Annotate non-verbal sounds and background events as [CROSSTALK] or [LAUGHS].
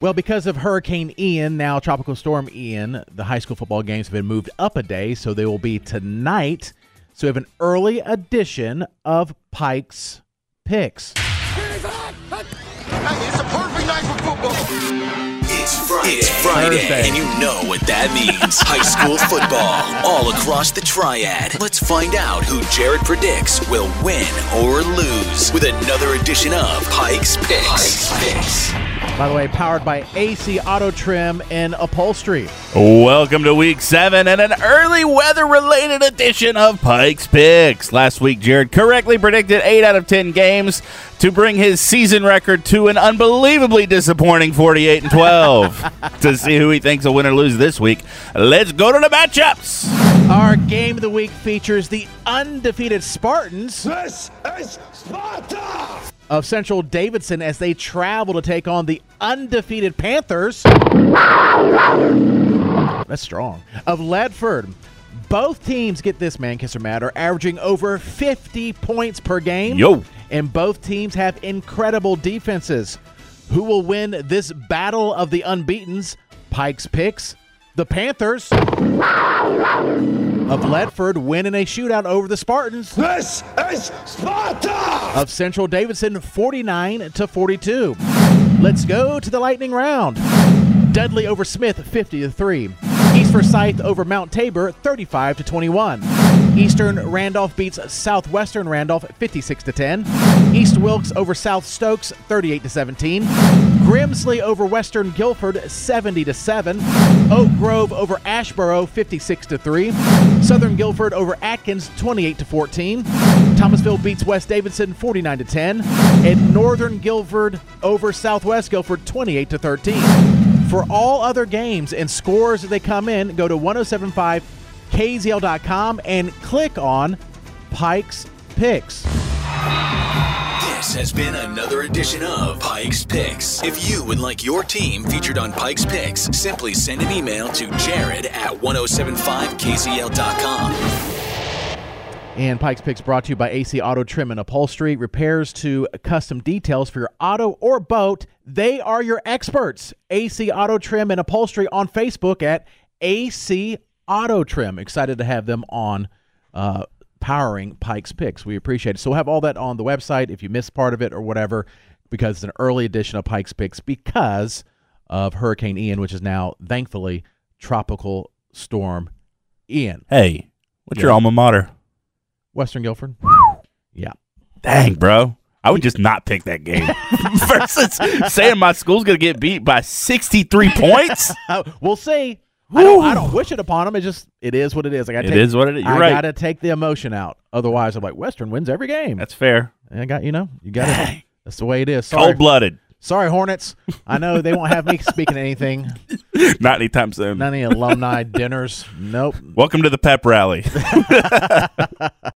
Well, because of Hurricane Ian, now Tropical Storm Ian, the high school football games have been moved up a day, so they will be tonight. So we have an early edition of Pike's Picks. It's Friday. Thursday. and you know what that means. [LAUGHS] High school football, all across the triad. Let's find out who Jared predicts will win or lose with another edition of Pike's Picks. Pike's Picks. By the way, powered by AC Auto Trim and Upholstery. Welcome to week seven and an early weather related edition of Pike's Picks. Last week, Jared correctly predicted 8 out of 10 games to bring his season record to an unbelievably disappointing 48 and 12. [LAUGHS] [LAUGHS] to see who he thinks will win or lose this week, let's go to the matchups. Our game of the week features the undefeated Spartans This is Sparta. of Central Davidson as they travel to take on the undefeated Panthers. That's strong. Of Ledford. Both teams, get this, man, Kisser Matt, are averaging over 50 points per game. Yo. And both teams have incredible defenses. Who will win this battle of the unbeatens? Pikes picks. The Panthers of Ledford win in a shootout over the Spartans This is Sparta. of Central Davidson 49 to 42. Let's go to the lightning round. Dudley over Smith 50 to 3. East Forsyth over Mount Tabor 35 to 21. Eastern Randolph beats Southwestern Randolph 56 to 10. East Wilkes over South Stokes 38 to 17. Grimsley over Western Guilford 70 to 7. Oak Grove over Asheboro 56 to 3. Southern Guilford over Atkins 28 to 14. Thomasville beats West Davidson 49 to 10. And Northern Guilford over Southwest Guilford 28 to 13. For all other games and scores as they come in, go to 1075kzl.com and click on Pikes Picks. This has been another edition of Pike's Picks. If you would like your team featured on Pike's Picks, simply send an email to jared at 1075kzl.com. And Pikes Picks brought to you by AC Auto Trim and Upholstery. Repairs to custom details for your auto or boat. They are your experts. AC Auto Trim and Upholstery on Facebook at AC Auto Trim. Excited to have them on uh, powering Pikes Picks. We appreciate it. So we'll have all that on the website if you missed part of it or whatever, because it's an early edition of Pikes Picks because of Hurricane Ian, which is now, thankfully, Tropical Storm Ian. Hey, what's your alma mater? Western Guilford? Yeah. Dang, bro. I would just not pick that game [LAUGHS] [LAUGHS] versus saying my school's going to get beat by 63 points. [LAUGHS] We'll see. I don't, I don't wish it upon them. It just it is what it is. Like I It is what it is. You're I right. gotta take the emotion out. Otherwise, I'm like Western wins every game. That's fair. I got you know you got to. That's the way it is. Sorry, Cold blooded. sorry, Hornets. I know they won't have me [LAUGHS] speaking anything. Not anytime soon. Of the alumni dinners. Nope. Welcome to the pep rally. [LAUGHS] [LAUGHS]